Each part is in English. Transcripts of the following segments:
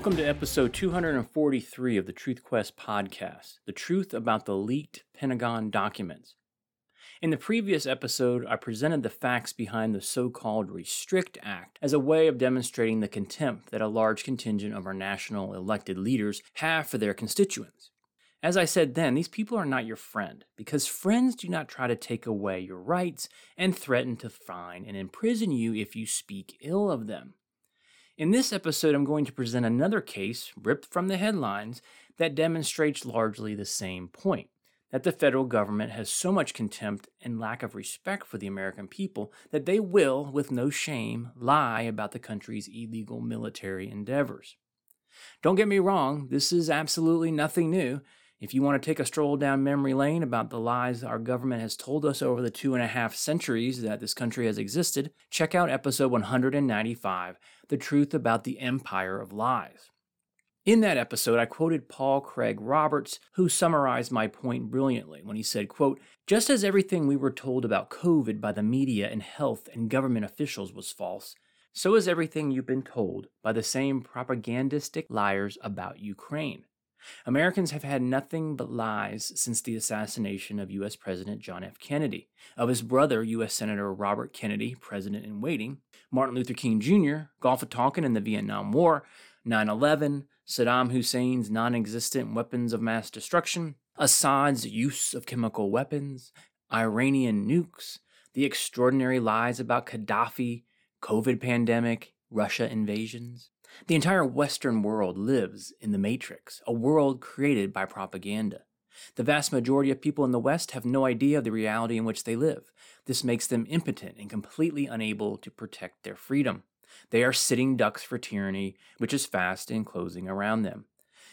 Welcome to episode 243 of the Truth Quest podcast The Truth About the Leaked Pentagon Documents. In the previous episode, I presented the facts behind the so called Restrict Act as a way of demonstrating the contempt that a large contingent of our national elected leaders have for their constituents. As I said then, these people are not your friend, because friends do not try to take away your rights and threaten to fine and imprison you if you speak ill of them. In this episode, I'm going to present another case, ripped from the headlines, that demonstrates largely the same point that the federal government has so much contempt and lack of respect for the American people that they will, with no shame, lie about the country's illegal military endeavors. Don't get me wrong, this is absolutely nothing new. If you want to take a stroll down memory lane about the lies our government has told us over the two and a half centuries that this country has existed, check out episode 195 The Truth About the Empire of Lies. In that episode, I quoted Paul Craig Roberts, who summarized my point brilliantly when he said, quote, Just as everything we were told about COVID by the media and health and government officials was false, so is everything you've been told by the same propagandistic liars about Ukraine. Americans have had nothing but lies since the assassination of U.S. President John F. Kennedy, of his brother, U.S. Senator Robert Kennedy, President in waiting, Martin Luther King Jr., Gulf of Tonkin in the Vietnam War, 9 11, Saddam Hussein's non existent weapons of mass destruction, Assad's use of chemical weapons, Iranian nukes, the extraordinary lies about Gaddafi, COVID pandemic, Russia invasions. The entire Western world lives in the Matrix, a world created by propaganda. The vast majority of people in the West have no idea of the reality in which they live. This makes them impotent and completely unable to protect their freedom. They are sitting ducks for tyranny, which is fast and closing around them.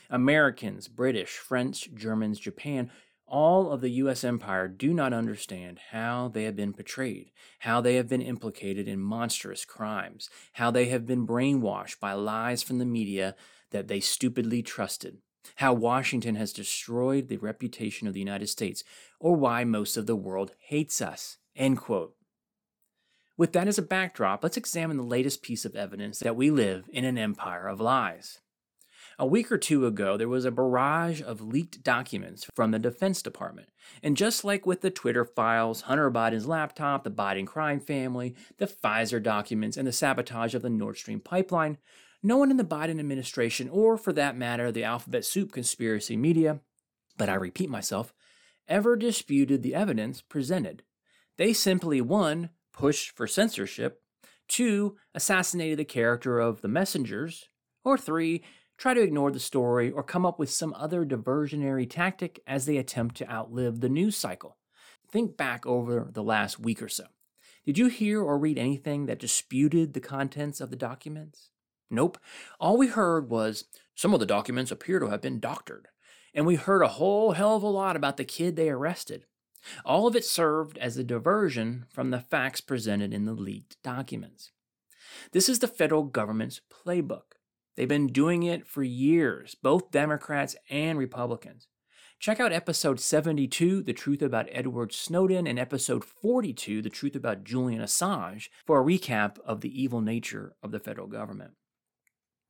Americans, British, French, Germans, Japan all of the U.S. empire do not understand how they have been betrayed, how they have been implicated in monstrous crimes, how they have been brainwashed by lies from the media that they stupidly trusted, how Washington has destroyed the reputation of the United States, or why most of the world hates us. End quote. With that as a backdrop, let's examine the latest piece of evidence that we live in an empire of lies. A week or two ago, there was a barrage of leaked documents from the Defense Department. And just like with the Twitter files, Hunter Biden's laptop, the Biden crime family, the Pfizer documents, and the sabotage of the Nord Stream pipeline, no one in the Biden administration, or for that matter, the alphabet soup conspiracy media, but I repeat myself, ever disputed the evidence presented. They simply, one, pushed for censorship, two, assassinated the character of the messengers, or three, try to ignore the story, or come up with some other diversionary tactic as they attempt to outlive the news cycle. Think back over the last week or so. Did you hear or read anything that disputed the contents of the documents? Nope. All we heard was some of the documents appear to have been doctored. And we heard a whole hell of a lot about the kid they arrested. All of it served as a diversion from the facts presented in the leaked documents. This is the federal government's playbook. They've been doing it for years, both Democrats and Republicans. Check out episode 72, The Truth About Edward Snowden, and episode 42, The Truth About Julian Assange, for a recap of the evil nature of the federal government.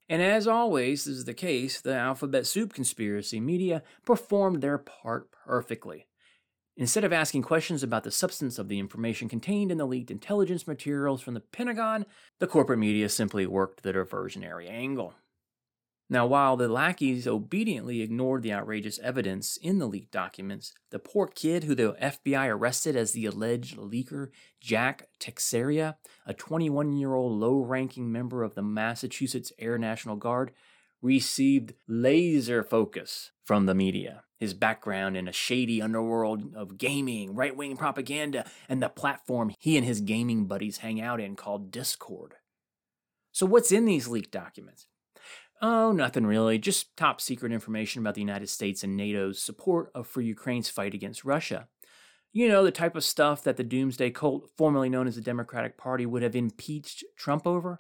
And as always this is the case, the alphabet soup conspiracy media performed their part perfectly. Instead of asking questions about the substance of the information contained in the leaked intelligence materials from the Pentagon, the corporate media simply worked the diversionary angle. Now, while the lackeys obediently ignored the outrageous evidence in the leaked documents, the poor kid who the FBI arrested as the alleged leaker, Jack Teixeira, a 21 year old low ranking member of the Massachusetts Air National Guard, received laser focus from the media. His background in a shady underworld of gaming, right wing propaganda, and the platform he and his gaming buddies hang out in called Discord. So, what's in these leaked documents? Oh, nothing really, just top secret information about the United States and NATO's support of, for Ukraine's fight against Russia. You know, the type of stuff that the doomsday cult, formerly known as the Democratic Party, would have impeached Trump over.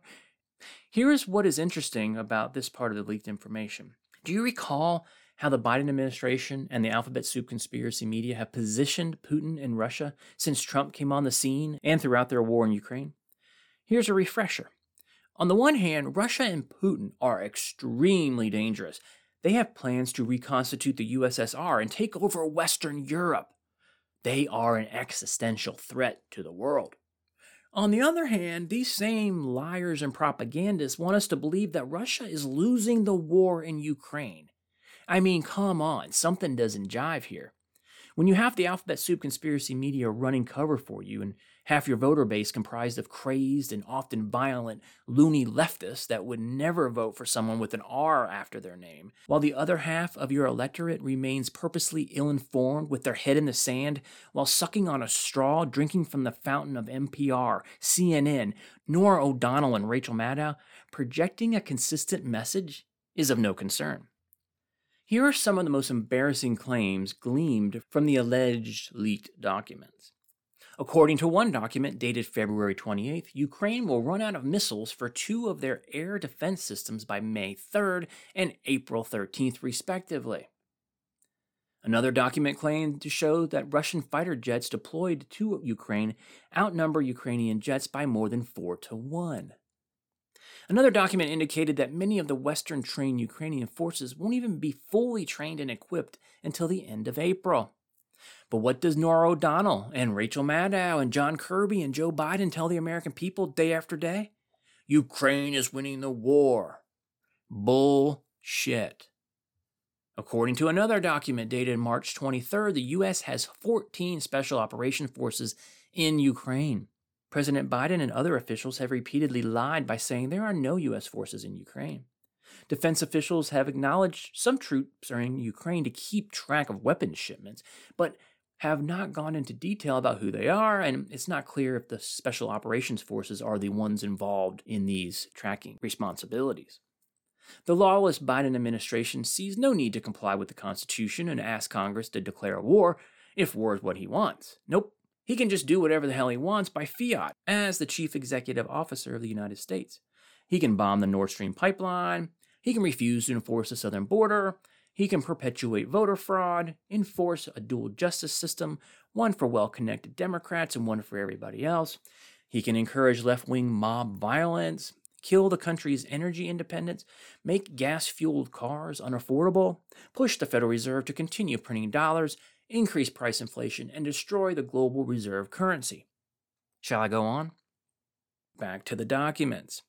Here is what is interesting about this part of the leaked information. Do you recall how the Biden administration and the alphabet soup conspiracy media have positioned Putin and Russia since Trump came on the scene and throughout their war in Ukraine? Here's a refresher. On the one hand, Russia and Putin are extremely dangerous. They have plans to reconstitute the USSR and take over Western Europe. They are an existential threat to the world. On the other hand, these same liars and propagandists want us to believe that Russia is losing the war in Ukraine. I mean, come on, something doesn't jive here. When you have the alphabet soup conspiracy media running cover for you and half your voter base comprised of crazed and often violent loony leftists that would never vote for someone with an R after their name, while the other half of your electorate remains purposely ill informed with their head in the sand while sucking on a straw, drinking from the fountain of NPR, CNN, Norah O'Donnell, and Rachel Maddow, projecting a consistent message is of no concern. Here are some of the most embarrassing claims gleaned from the alleged leaked documents. According to one document dated February 28th, Ukraine will run out of missiles for two of their air defense systems by May 3rd and April 13th, respectively. Another document claimed to show that Russian fighter jets deployed to Ukraine outnumber Ukrainian jets by more than 4 to 1. Another document indicated that many of the Western trained Ukrainian forces won't even be fully trained and equipped until the end of April. But what does Norah O'Donnell and Rachel Maddow and John Kirby and Joe Biden tell the American people day after day? Ukraine is winning the war. Bullshit. According to another document dated March 23rd, the U.S. has 14 special operation forces in Ukraine. President Biden and other officials have repeatedly lied by saying there are no U.S. forces in Ukraine. Defense officials have acknowledged some troops are in Ukraine to keep track of weapons shipments, but have not gone into detail about who they are, and it's not clear if the Special Operations Forces are the ones involved in these tracking responsibilities. The lawless Biden administration sees no need to comply with the Constitution and ask Congress to declare war if war is what he wants. Nope. He can just do whatever the hell he wants by fiat as the chief executive officer of the United States. He can bomb the Nord Stream pipeline. He can refuse to enforce the southern border. He can perpetuate voter fraud, enforce a dual justice system, one for well connected Democrats and one for everybody else. He can encourage left wing mob violence, kill the country's energy independence, make gas fueled cars unaffordable, push the Federal Reserve to continue printing dollars, increase price inflation, and destroy the global reserve currency. Shall I go on? Back to the documents.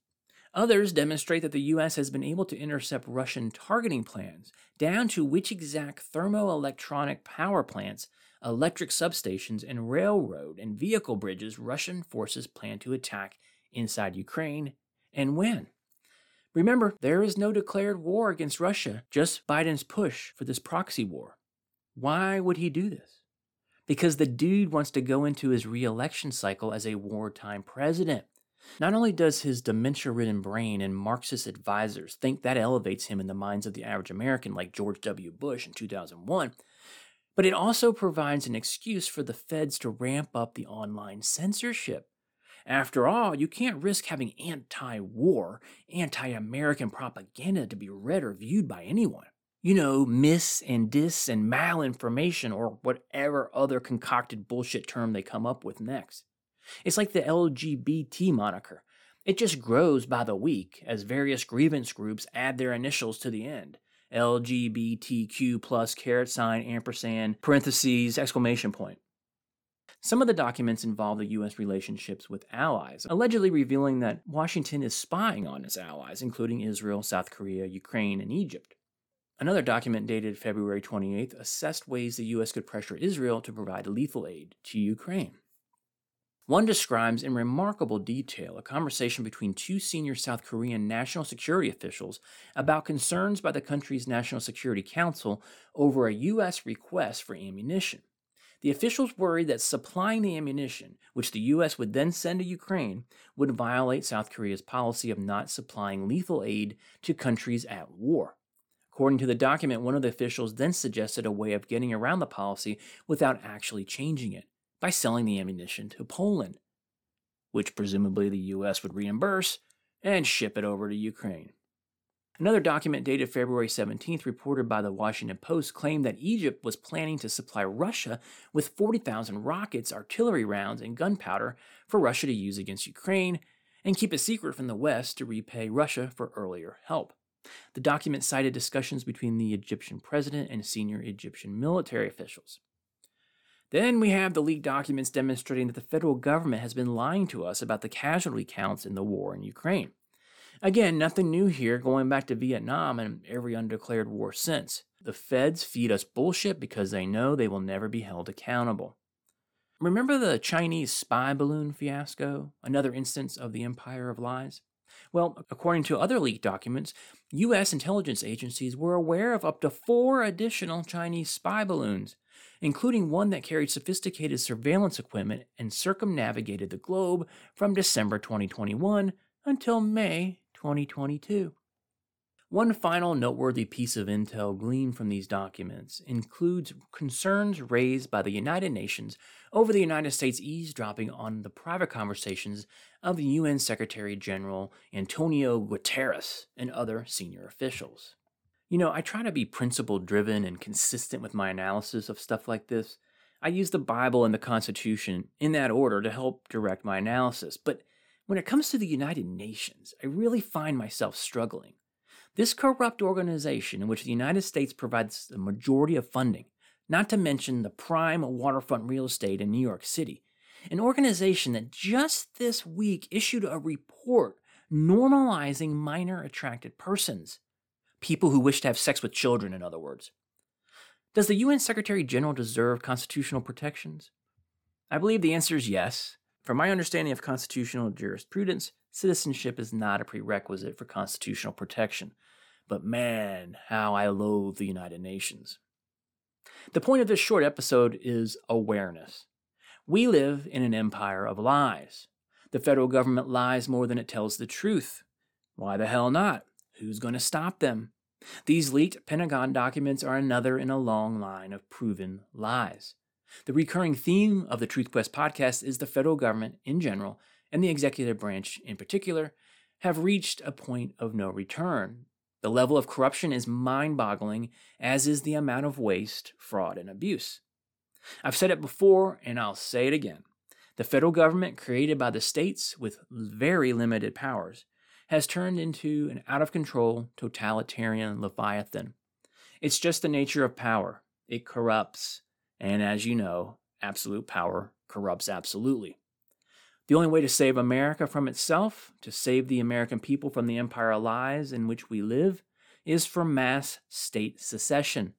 Others demonstrate that the U.S. has been able to intercept Russian targeting plans down to which exact thermoelectronic power plants, electric substations, and railroad and vehicle bridges Russian forces plan to attack inside Ukraine and when. Remember, there is no declared war against Russia, just Biden's push for this proxy war. Why would he do this? Because the dude wants to go into his reelection cycle as a wartime president. Not only does his dementia ridden brain and Marxist advisors think that elevates him in the minds of the average American, like George W. Bush in 2001, but it also provides an excuse for the feds to ramp up the online censorship. After all, you can't risk having anti war, anti American propaganda to be read or viewed by anyone you know, mis and dis and malinformation or whatever other concocted bullshit term they come up with next. It's like the LGBT moniker. It just grows by the week as various grievance groups add their initials to the end. LGBTQ plus caret sign ampersand parentheses exclamation point. Some of the documents involve the U.S. relationships with allies, allegedly revealing that Washington is spying on its allies, including Israel, South Korea, Ukraine, and Egypt. Another document dated February 28th assessed ways the U.S. could pressure Israel to provide lethal aid to Ukraine. One describes in remarkable detail a conversation between two senior South Korean national security officials about concerns by the country's National Security Council over a U.S. request for ammunition. The officials worried that supplying the ammunition, which the U.S. would then send to Ukraine, would violate South Korea's policy of not supplying lethal aid to countries at war. According to the document, one of the officials then suggested a way of getting around the policy without actually changing it by selling the ammunition to Poland, which presumably the U.S. would reimburse and ship it over to Ukraine. Another document dated February 17th, reported by the Washington Post, claimed that Egypt was planning to supply Russia with 40,000 rockets, artillery rounds, and gunpowder for Russia to use against Ukraine and keep it secret from the West to repay Russia for earlier help. The document cited discussions between the Egyptian president and senior Egyptian military officials. Then we have the leaked documents demonstrating that the federal government has been lying to us about the casualty counts in the war in Ukraine. Again, nothing new here, going back to Vietnam and every undeclared war since. The feds feed us bullshit because they know they will never be held accountable. Remember the Chinese spy balloon fiasco? Another instance of the empire of lies? Well, according to other leaked documents, U.S. intelligence agencies were aware of up to four additional Chinese spy balloons, including one that carried sophisticated surveillance equipment and circumnavigated the globe from December 2021 until May 2022. One final noteworthy piece of intel gleaned from these documents includes concerns raised by the United Nations over the United States eavesdropping on the private conversations of the UN Secretary General Antonio Guterres and other senior officials. You know, I try to be principle driven and consistent with my analysis of stuff like this. I use the Bible and the Constitution in that order to help direct my analysis, but when it comes to the United Nations, I really find myself struggling. This corrupt organization, in which the United States provides the majority of funding, not to mention the prime waterfront real estate in New York City, an organization that just this week issued a report normalizing minor attracted persons, people who wish to have sex with children, in other words. Does the UN Secretary General deserve constitutional protections? I believe the answer is yes. From my understanding of constitutional jurisprudence, citizenship is not a prerequisite for constitutional protection. But man, how I loathe the United Nations. The point of this short episode is awareness. We live in an empire of lies. The federal government lies more than it tells the truth. Why the hell not? Who's going to stop them? These leaked Pentagon documents are another in a long line of proven lies. The recurring theme of the Truth Quest podcast is the federal government in general and the executive branch in particular have reached a point of no return. The level of corruption is mind boggling, as is the amount of waste, fraud, and abuse. I've said it before, and I'll say it again. The federal government, created by the states with very limited powers, has turned into an out of control, totalitarian leviathan. It's just the nature of power. It corrupts. And as you know, absolute power corrupts absolutely. The only way to save America from itself, to save the American people from the empire lies in which we live, is for mass state secession.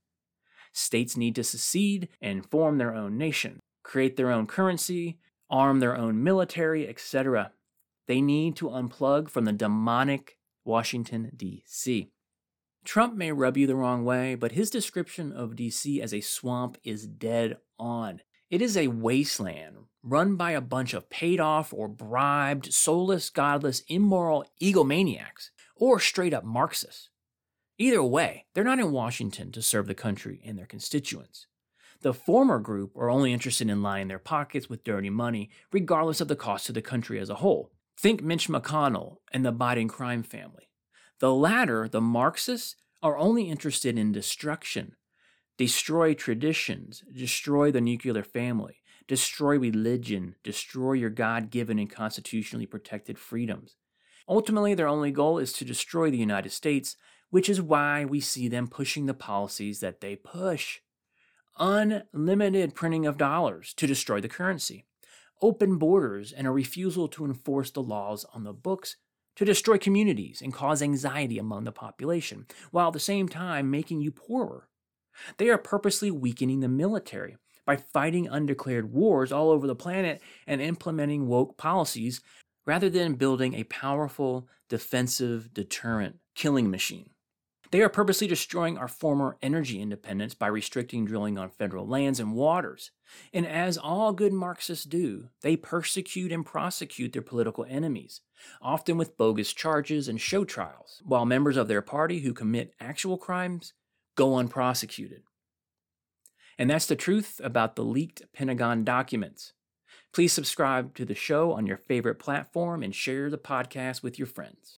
States need to secede and form their own nation, create their own currency, arm their own military, etc. They need to unplug from the demonic Washington, D.C. Trump may rub you the wrong way, but his description of D.C. as a swamp is dead on. It is a wasteland run by a bunch of paid off or bribed, soulless, godless, immoral egomaniacs, or straight up Marxists. Either way, they're not in Washington to serve the country and their constituents. The former group are only interested in lining their pockets with dirty money, regardless of the cost to the country as a whole. Think Mitch McConnell and the Biden crime family. The latter, the Marxists, are only interested in destruction, destroy traditions, destroy the nuclear family, destroy religion, destroy your God given and constitutionally protected freedoms. Ultimately, their only goal is to destroy the United States, which is why we see them pushing the policies that they push. Unlimited printing of dollars to destroy the currency, open borders, and a refusal to enforce the laws on the books to destroy communities and cause anxiety among the population, while at the same time making you poorer. They are purposely weakening the military by fighting undeclared wars all over the planet and implementing woke policies rather than building a powerful, defensive, deterrent killing machine. They are purposely destroying our former energy independence by restricting drilling on federal lands and waters. And as all good Marxists do, they persecute and prosecute their political enemies, often with bogus charges and show trials, while members of their party who commit actual crimes go unprosecuted. And that's the truth about the leaked Pentagon documents. Please subscribe to the show on your favorite platform and share the podcast with your friends.